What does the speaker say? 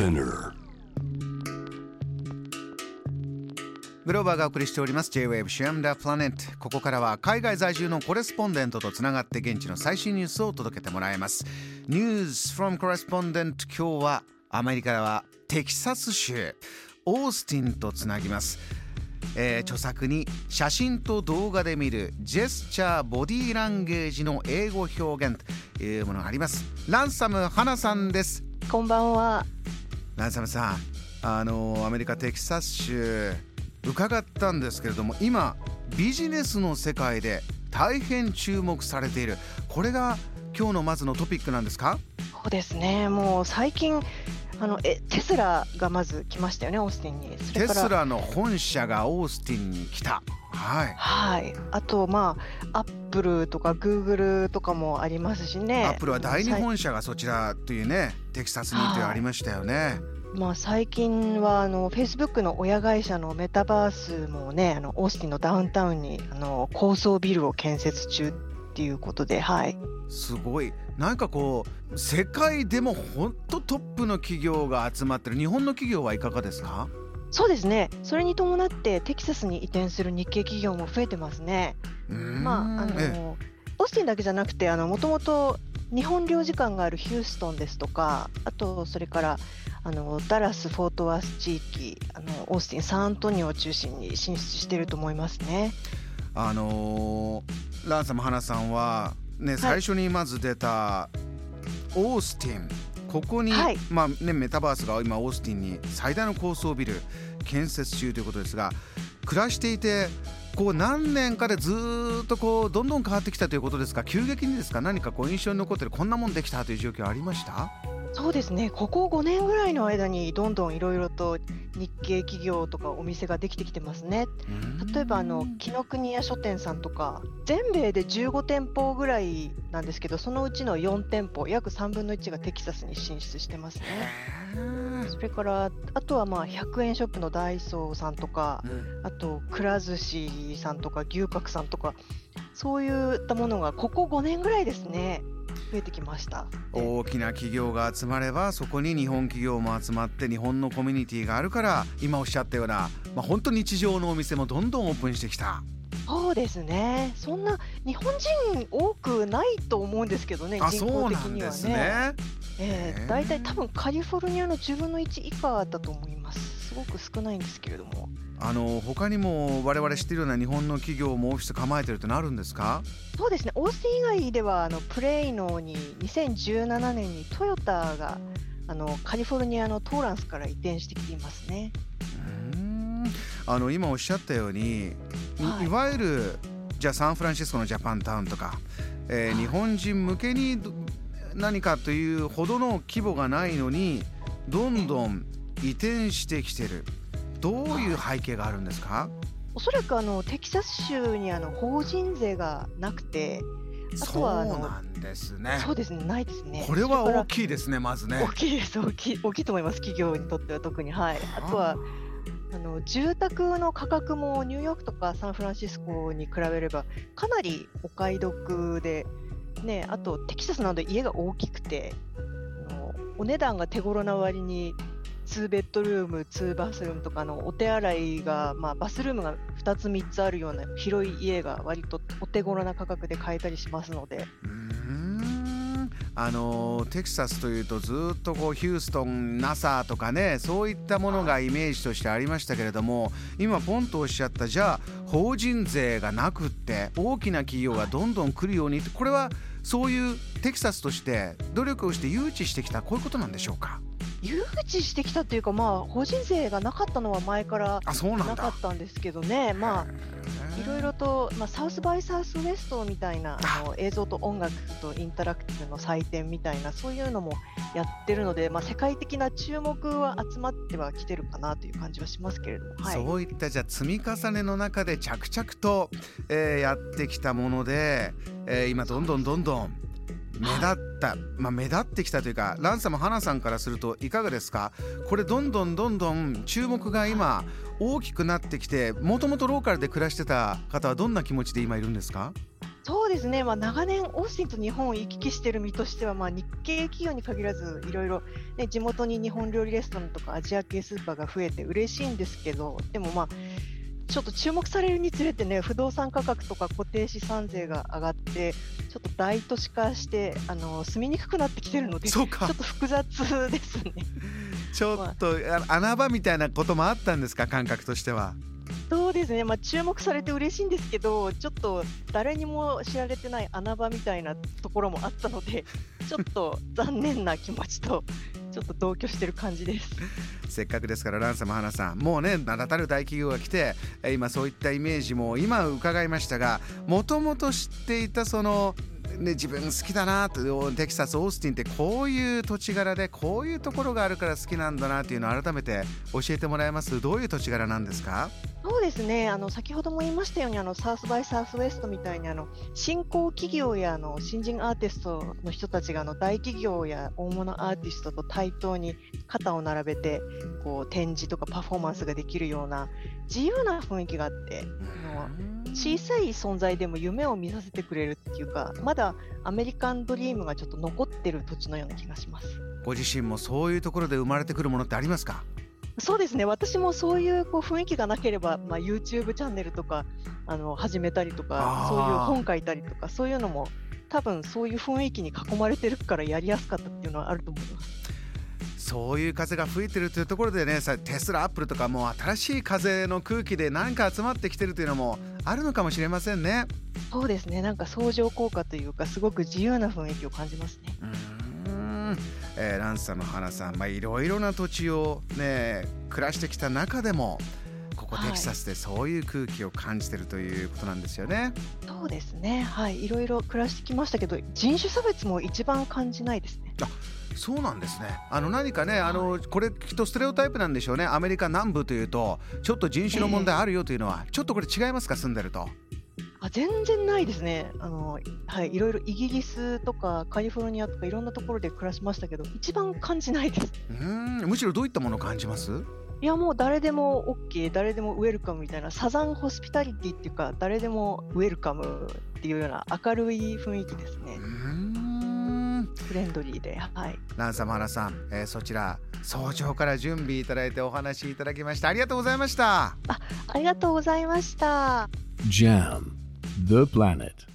Spinner. グローバーがお送りしております。J-Wave シアムダプラネットここからは海外在住のコレスポンデントとつながって現地の最新ニュースを届けてもらいます。News from Correspondent 今日はアメリカはテキサス州オースティンとつなぎます。えー、著作に写真と動画で見るジェスチャーボディーランゲージの英語表現というものがあります。ランサム花さんです。こんばんはランサムさんあのアメリカテキサス州伺ったんですけれども今ビジネスの世界で大変注目されている。これが今日のまずのトピックなんですか？そうですね。もう最近あのえテスラがまず来ましたよねオースティンに。テスラの本社がオースティンに来たはい、はい、あとまあアップルとかグーグルとかもありますしね。アップルは第二本社がそちらというねテキサスにというありましたよね、まあ、最近はあのフェイスブックの親会社のメタバースもねあのオースティンのダウンタウンにあの高層ビルを建設中っていうことではい。すごい。なんかこう世界でも本当トップの企業が集まってる。日本の企業はいかがですか？そうですね。それに伴ってテキサスに移転する日系企業も増えてますね。まああのオースティンだけじゃなくてもともと日本領事館があるヒューストンですとかあとそれからあのダラス・フォートワース地域あのオースティンサンアントニオを中心に進出していると思いますね。あのー、ランサム花さんはね、最初にまず出たオースティンここに、はい、まあね、メタバースが今オースティンに最大の高層ビル建設中ということですが暮らしていてこう何年かでずっとこうどんどん変わってきたということですか？急激にですか？何かこう印象に残ってるこんなもんできたという状況ありました？そうですね。ここ5年ぐらいの間にどんどんいろいろと日系企業とかお店ができてきてますね。例えばあの紀ノ国屋書店さんとか全米で15店舗ぐらいなんですけどそのうちの4店舗約3分の1がテキサスに進出してますね。それからあとはまあ100円ショップのダイソーさんとか、あとくら寿司さんとか牛角さんとかそういったものがここ5年ぐらいですね増えてきました大きな企業が集まればそこに日本企業も集まって日本のコミュニティがあるから今おっしゃったような、まあ、本当日常のお店もどんどんオープンしてきた。そうですね。そんな日本人多くないと思うんですけどね、人口的にはね。ねえー、大体多分カリフォルニアの10分の1以下だと思います。すごく少ないんですけれども。あの他にも我々知っているような日本の企業もオフィス構えてるってなるんですか？そうですね。オースティン以外ではあのプレイノに2017年にトヨタがあのカリフォルニアのトーランスから移転してきていますね。うん。あの今おっしゃったように、はい、いわゆるじゃあサンフランシスコのジャパンタウンとか、えー、日本人向けに何かというほどの規模がないのにどんどん移転してきてる。どういう背景があるんですか？おそらくあのテキサス州にあの法人税がなくてあとはそうなんですね。そうですね、ないですね。これは大きいですね、まずね。大きいです、大きい、大きいと思います、企業にとっては特に。はい。あとは、あの住宅の価格もニューヨークとかサンフランシスコに比べればかなりお買い得で、ね、あとテキサスなど家が大きくてお値段が手頃な割に2ベッドルーム2バスルームとかのお手洗いが、まあ、バスルームが2つ3つあるような広い家が割とお手頃な価格で買えたりしますので。あのテキサスというとずっとこうヒューストン NASA とかねそういったものがイメージとしてありましたけれども今ポンとおっしゃったじゃあ法人税がなくって大きな企業がどんどん来るようにこれはそういうテキサスとして努力をして誘致してきたこういうことなんでしょうか？誘致してきたというか、まあ、法人税がなかったのは前からなかったんですけどね、まあ、いろいろと、まあ、サウスバイサウスウエストみたいなあ。の映像と音楽とインタラクティブの祭典みたいなそういうのもやってるので、まあ、世界的な注目は集まってはきてるかなという感じはしますけれども、はい、そういったじゃ積み重ねの中で着々と、えー、やってきたもので、えー、今どんどんどんどん目立った、まあ、目立ってきたというかランサム花さんからするといかがですか？これどんどんどんどん注目が今大きくなってきてもともとローカルで暮らしてた方はどんな気持ちで今いるんですか？そうですね、まあ、長年、オースティンと日本を行き来している身としては、まあ、日系企業に限らず、いろいろ、ね、地元に日本料理レストランとかアジア系スーパーが増えて嬉しいんですけど、でもまあ、ちょっと注目されるにつれてね、不動産価格とか固定資産税が上がって、ちょっと大都市化して、あの住みにくくなってきてるので、ちょっと複雑ですね。ちょっと、まあ、穴場みたいなこともあったんですか、感覚としては。そうですね、まあ、注目されて嬉しいんですけど、ちょっと誰にも知られてない穴場みたいなところもあったので、ちょっと残念な気持ちと、ちょっと同居してる感じです。せっかくですから、ランサム花さん、もうね、名だたる大企業が来て、今、そういったイメージも今伺いましたが、もともと知っていたそのね、自分好きだなとテキサスオースティンってこういう土地柄でこういうところがあるから好きなんだなっていうのを改めて教えてもらえます？どういう土地柄なんですか？そうですね。あの先ほども言いましたようにあのサウスバイサウスウェストみたいにあの新興企業やあの新人アーティストの人たちがあの大企業や大物アーティストと対等に肩を並べてこう展示とかパフォーマンスができるような自由な雰囲気があって、小さい存在でも夢を見させてくれるっていうかまだアメリカンドリームがちょっと残ってる土地のような気がします。ご自身もそういうところで生まれてくるものってありますか？そうですね。私もそういうこう雰囲気がなければ、まあ、YouTube チャンネルとかあの始めたりとかそういう本書いたりとかそういうのも多分そういう雰囲気に囲まれてるからやりやすかったっていうのはあると思います。そういう風が吹いてるというところでねテスラアップルとかもう新しい風の空気で何か集まってきてるというのもあるのかもしれませんね。そうですねなんか相乗効果というかすごく自由な雰囲気を感じますね。うんえー、ランサの花さん、まあ、いろいろな土地を、ね、暮らしてきた中でもここテキサスでそういう空気を感じてるということなんですよね。はい、そうですね、はい、いろいろ暮らしてきましたけど人種差別も一番感じないですね。あそうなんですね。あの何かねあのこれきっとステレオタイプなんでしょうね。アメリカ南部というとちょっと人種の問題あるよというのは、えー、ちょっとこれ違いますか住んでると。あ全然ないですね。あの、はい、いろいろイギリスとかカリフォルニアとかいろんなところで暮らしましたけど一番感じないです。うん。むしろどういったものを感じます？いやもう誰でも OK 誰でもウェルカムみたいなサザンホスピタリティっていうか誰でもウェルカムっていうような明るい雰囲気ですね。うんフレンドリーで、はい。ランサムハラさん、えー、そちら早朝から準備いただいてお話しいただきましたありがとうございました。あ、ありがとうございました。JAM The Planet